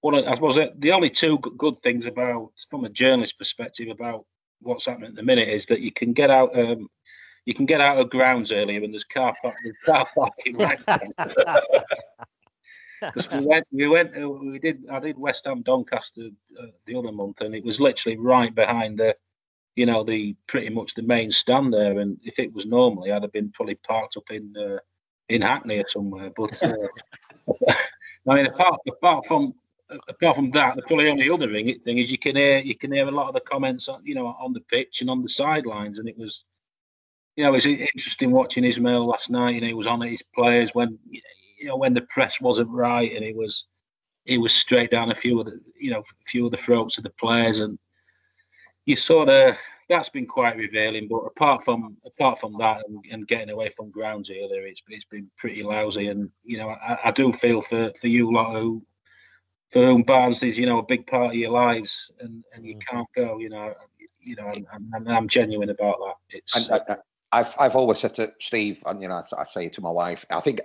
One, of, I suppose the only two good things about, from a journalist perspective, about what's happening at the minute is that you can get out um, you can get out of grounds earlier and there's car park, there's car parking right <laughs> Because we <laughs> went, we went, uh, we did. I did West Ham Doncaster uh, the other month, and it was literally right behind the, you know, the pretty much the main stand there. And if it was normally, I'd have been probably parked up in uh, in Hackney or somewhere. But uh, <laughs> I mean, apart apart from apart from that, the probably only other thing is you can hear you can hear a lot of the comments, on, you know, on the pitch and on the sidelines, and it was, you know, it was interesting watching Ismaël last night. You know, he was on at his players when you know when the press wasn't right, and he was he was straight down a few of the you know a few of the throats of the players, and you sort of that's been quite revealing. But apart from apart from that and, and getting away from grounds earlier, it's it's been pretty lousy. And you know, I, I do feel for for you lot who for whom Barnsley is you know a big part of your lives, and and you mm. can't go. You know, you know, I'm, I'm, I'm genuine about that. It's. I, I've I've always said to Steve, and you know, I, I say to my wife, I think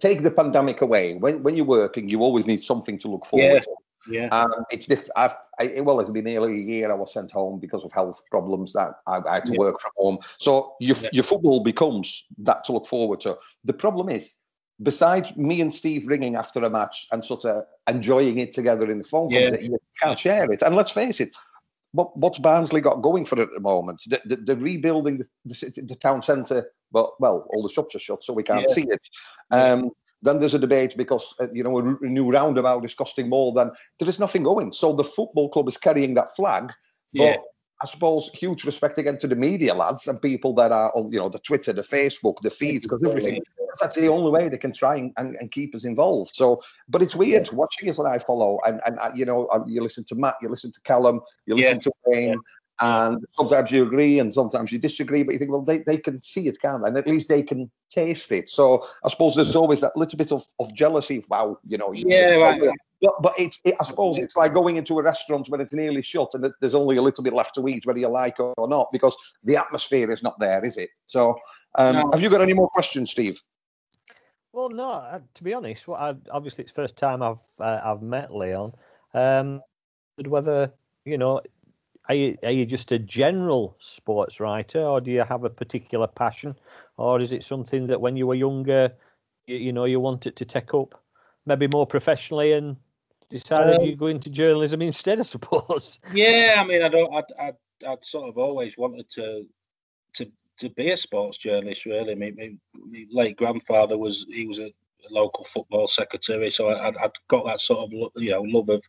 take the pandemic away. When when you're working, you always need something to look forward yeah. to. Yeah. Um, it's different. I've, I, well, it's been nearly a year I was sent home because of health problems that I, I had to yeah. work from home. So your, yeah. your football becomes that to look forward to. The problem is, besides me and Steve ringing after a match and sort of enjoying it together in the phone, yeah. you can't share it. And let's face it, what, what's Barnsley got going for it at the moment? The, the, rebuilding the, the, the, town centre, but well, all the shops are shut, so we can't see it. Um, then there's a debate because uh, you know a, new roundabout is costing more than there is nothing going. So the football club is carrying that flag, but yeah. I suppose huge respect again to the media lads and people that are on you know the Twitter, the Facebook, the feeds, because everything. That's the only way they can try and, and, and, keep us involved. So, but it's weird yeah. watching us that I follow, and and uh, you know uh, you listen to Matt, you listen to Callum, you listen yeah. to Wayne. And sometimes you agree and sometimes you disagree, but you think, well, they, they can see it, can't they? And at least they can taste it. So I suppose there's always that little bit of, of jealousy of, wow, you know. Yeah, right. But, but it's, it, I suppose it's like going into a restaurant when it's nearly shut and there's only a little bit left to eat, whether you like it or not, because the atmosphere is not there, is it? So um, no. have you got any more questions, Steve? Well, no. To be honest, well, I, obviously it's first time I've uh, I've met Leon. Um, whether you know are you, are you just a general sports writer or do you have a particular passion or is it something that when you were younger you, you know you wanted to take up maybe more professionally and decided um, you go into journalism instead i suppose yeah i mean i don't i i I'd sort of always wanted to to to be a sports journalist really my, my, my late grandfather was he was a, local football secretary so I, would got that sort of you know love of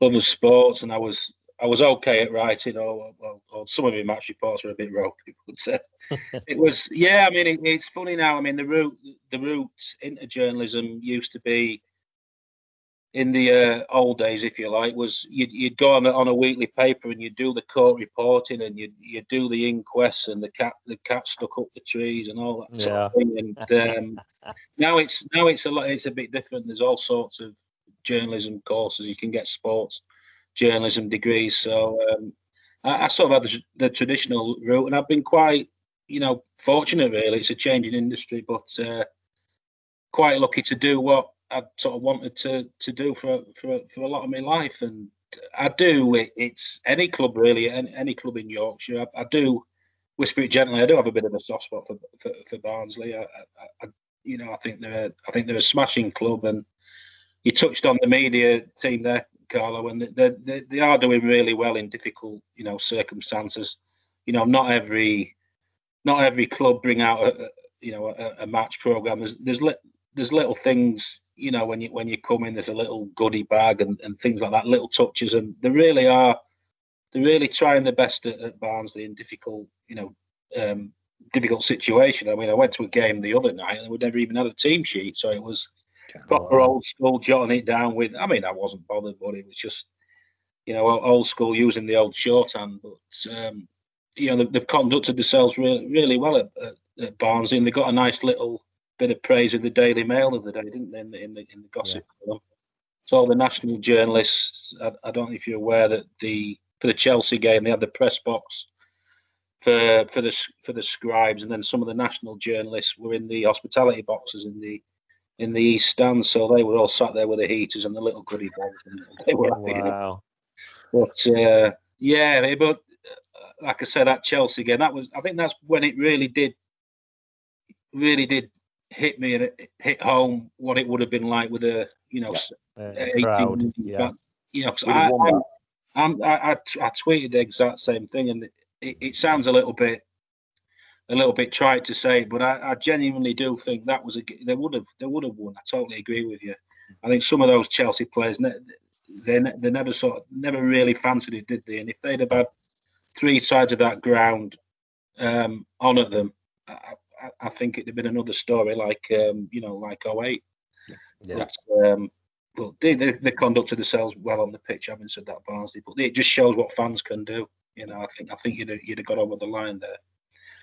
love of sports and i was I was okay at writing, or, or, or, some of my match reports were a bit ropey. <laughs> But uh, it was, yeah. I mean, it, it's funny now. I mean, the route, the route into journalism used to be in the uh, old days, if you like, was you'd, you'd go on a, on a weekly paper and you'd do the court reporting and you'd, you'd do the inquests and the cat the cat stuck up the trees and all that sort of thing. And um, <laughs> now it's now it's a lot. It's a bit different. There's all sorts of journalism courses. You can get sports journalism degrees. So um, I, I, sort of had the, the, traditional route, and I've been quite, you know, fortunate. Really, it's a changing industry, but uh, quite lucky to do what I sort of wanted to to do for for for a lot of my life, and I do. It, it's any club really, any, any club in Yorkshire. I, I, do whisper it gently. I do have a bit of a soft spot for for, for Barnsley. I, I, you know, I think they're a, I think they're a smashing club, and you touched on the media team there, Carlo, and they, they, they are doing really well in difficult, you know, circumstances. You know, not every not every club bring out a, you know a, a match program. There's there's li- there's little things, you know, when you when you come in, there's a little goodie bag and, and things like that, little touches, and they really are they're really trying their best at, at Barnsley in difficult, you know, um, difficult situation. I mean, I went to a game the other night and we never even had a team sheet, so it was proper old school, jotting it down with. I mean, I wasn't bothered, but it was just, you know, old school using the old shorthand. But um, you know, they've, they've, conducted themselves really, really well at, at, at, Barnsley, and they've got a nice little bit of praise in the Daily Mail of the day, didn't they? In the in the, in the gossip yeah. So the national journalists, I, I, don't know if you're aware that the for the Chelsea game they had the press box for for the for the scribes, and then some of the national journalists were in the hospitality boxes in the in the east stand, so they were all sat there with the heaters and the little goodie bags, and <laughs> they were happy. Wow. But uh, yeah, but uh, like I said, at Chelsea game, that was I think that's when it really did, really did hit me and it hit home what it would have been like with a you know, yeah. 18, proud, yeah. you know, I, I, I, I, tweeted the exact same thing, and it, it sounds a little bit a little bit tried to say, but I, I genuinely do think that was a they would have they would have won. I totally agree with you. I think some of those Chelsea players they they never sort of never really fancied it, did they? And if they'd have had three sides of that ground um, on at them, I, I, I think it'd have been another story, like um, you know, like 08. Yeah. Um, but they, they, they conducted themselves well on the pitch. I haven't said that Barnsley, but it just shows what fans can do. You know, I think I think you'd have, you'd have got over the line there,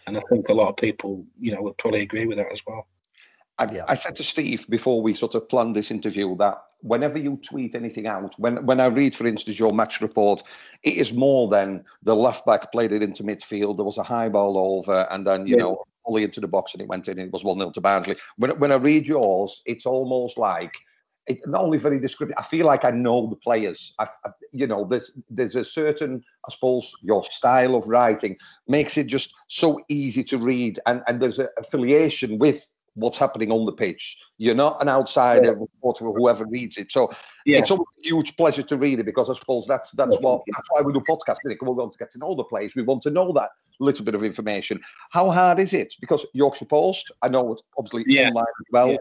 and I think a lot of people, you know, would probably agree with that as well. I, yeah. I, said to Steve before we sort of planned this interview that whenever you tweet anything out, when when I read, for instance, your match report, it is more than the left back played it into midfield. There was a high ball over, and then you yeah. know fully into the box, and it went in. And it was one 0 to Barnsley. When when I read yours, it's almost like it, not only very descriptive. I feel like I know the players. I, I, you know, there's there's a certain, I suppose, your style of writing makes it just so easy to read, and and there's an affiliation with what's happening on the pitch. You're not an outsider yeah. reporter or whoever reads it. So yeah. it's a huge pleasure to read it because I suppose that's that's what that's why we do podcasts. Because we want to get to know the players. We want to know that little bit of information. How hard is it? Because Yorkshire Post, I know it's obviously yeah. online as well.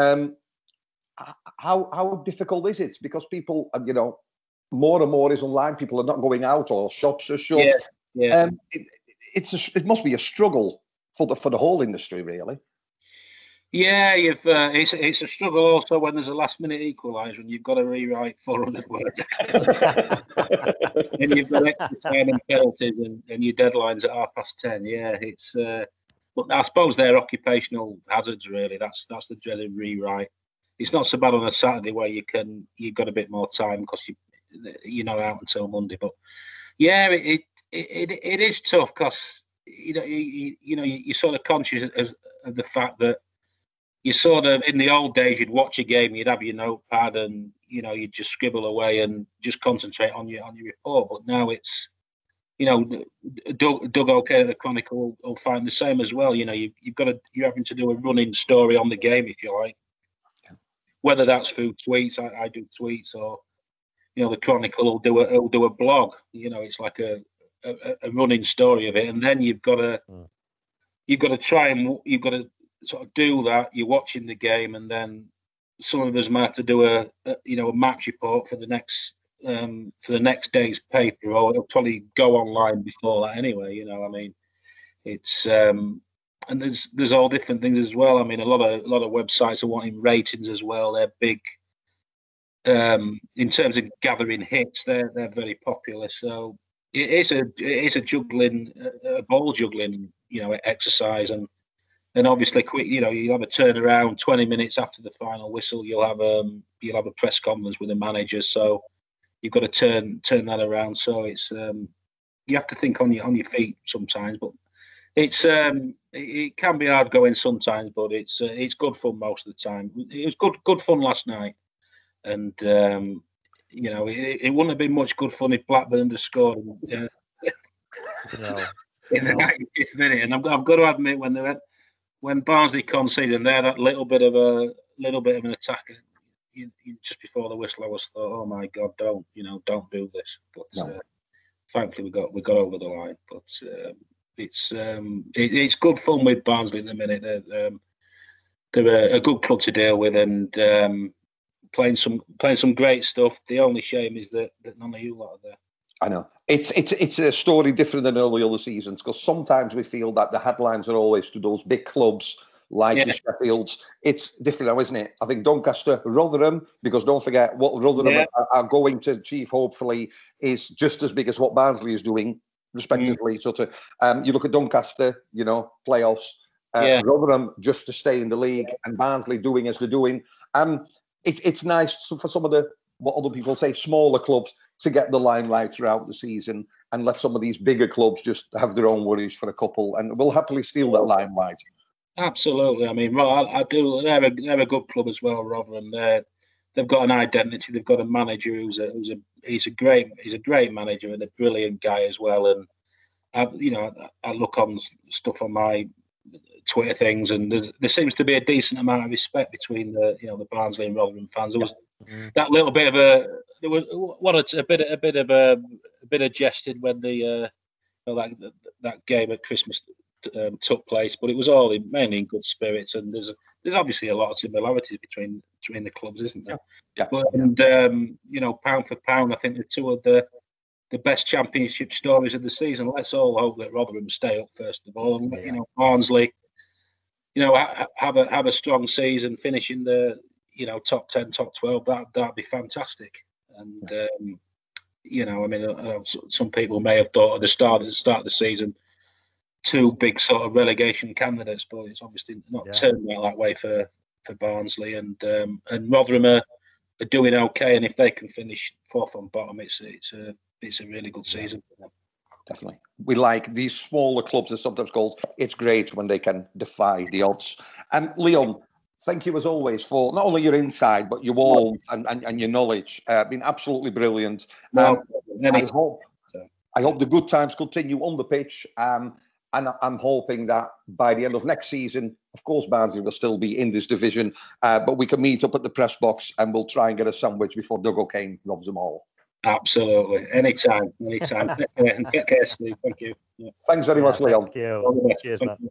Um, how how difficult is it? Because people, you know, more and more is online. People are not going out, or shops are shut. Yeah, yeah. Um, it, it's a, it must be a struggle for the for the whole industry, really. Yeah, you've uh, it's it's a struggle also when there's a last minute equaliser and you've got to rewrite 400 words, and you've got extra time and penalties and, and your deadlines at half past ten. Yeah, it's. Uh, but I suppose they're occupational hazards. Really, that's that's the dreaded rewrite it's not so bad on a Saturday where you can you've got a bit more time because you you're not out until Monday. But yeah, it it, it, it is tough because you know you, you know you're sort of conscious of, of the fact that you sort of in the old days you'd watch a game, you'd have your notepad and you know you'd just scribble away and just concentrate on your on your report. But now it's you know, Doug, Doug O'Kane at the Chronicle will, will, find the same as well. You know, you, you've got to you're having to do a running story on the game if you like, whether that's through tweets, I, I do tweets, or you know, the Chronicle will do a will do a blog. You know, it's like a, a, a running story of it, and then you've got to mm. you've got to try and you've got to sort of do that. You're watching the game, and then some of us might have to do a, a you know a match report for the next um, for the next day's paper, or it'll probably go online before that anyway. You know, I mean, it's um, and there's there's all different things as well. I mean, a lot of a lot of websites are wanting ratings as well. They're big um, in terms of gathering hits. They're they're very popular. So it is a it is a juggling a ball juggling you know exercise and and obviously quick you know you have a turnaround 20 minutes after the final whistle you'll have um you'll have a press conference with the manager so you've got to turn turn that around so it's um you have to think on your on your feet sometimes but it's um, it, can be hard going sometimes, but it's uh, it's good fun most of the time. It was good good fun last night, and um, you know it, it, wouldn't have been much good fun if Blackburn had scored uh, no. <laughs> in the 95th minute. And I've, I've got to admit when they went when Barnsley conceded, had that little bit of a little bit of an attack. You, you, just before the whistle, I was thought, "Oh my God, don't you know, don't do this." But no. uh, thankfully, we got we got over the line. But um, it's um, it, it's good fun with Barnsley in the minute. They're, um, they're a, a, good club to deal with and um, playing some playing some great stuff. The only shame is that, that none of you lot are there. I know it's it's it's a story different than all the other seasons because sometimes we feel that the headlines are always to those big clubs like yeah. the Sheffields. It's different now, isn't it? I think Doncaster, Rotherham, because don't forget what Rotherham yeah. are, are, going to achieve. Hopefully, is just as big as what Barnsley is doing respectively. Mm. Sort of, um, you look at Doncaster, you know, playoffs. Uh, yeah. Rotherham just to stay in the league, and Barnsley doing as they're doing. Um, it, it's nice for some of the what other people say smaller clubs to get the limelight throughout the season and let some of these bigger clubs just have their own worries for a couple, and we'll happily steal that limelight. Absolutely. I mean, I, I do. They're a, they're a good club as well, Rotherham. They're they've got an identity. They've got a manager who's a who's a he's a great he's a great manager and a brilliant guy as well. And I, you know, I look on stuff on my Twitter things, and there seems to be a decent amount of respect between the you know the Barnsley and Rotherham fans. There was that little bit of a there was what a, a bit a bit of a, a bit of jested when the uh, that that game at Christmas um, took place, but it was all in, mainly in good spirits. And there's there's obviously a lot of similarities between between the clubs, isn't there? Yeah. But, and um, you know, pound for pound, I think the two of the the best championship stories of the season. Let's all hope that Rotherham stay up first of all, and you know Barnsley, you know, ha- have a have a strong season, finish in the you know top ten, top twelve. That that'd be fantastic. And um, you know, I mean, I know some people may have thought at the start at the start of the season two big sort of relegation candidates, but it's obviously not Yeah. turned out that way for for Barnsley and um, and Rotherham are, are doing okay. And if they can finish fourth on bottom, it's it's a it's a really good season for them. Definitely. We like these smaller clubs, as sometimes called. It's great when they can defy the odds. And Leon, thank you as always for not only your insight, but your warmth and, and, and your knowledge. Uh, been absolutely brilliant. No, Um, I any- hope I hope the good times continue on the pitch. Um, and I- I'm hoping that by the end of next season, of course, Barnsley will still be in this division, uh, but we can meet up at the press box and we'll try and get a sandwich before Doug O'Kane robs them all. Absolutely, anytime, anytime. Take care, and take care, Steve. Thank you. Yeah. Thanks very much, Leon. Thank you. All the best. Cheers, Thank man. you.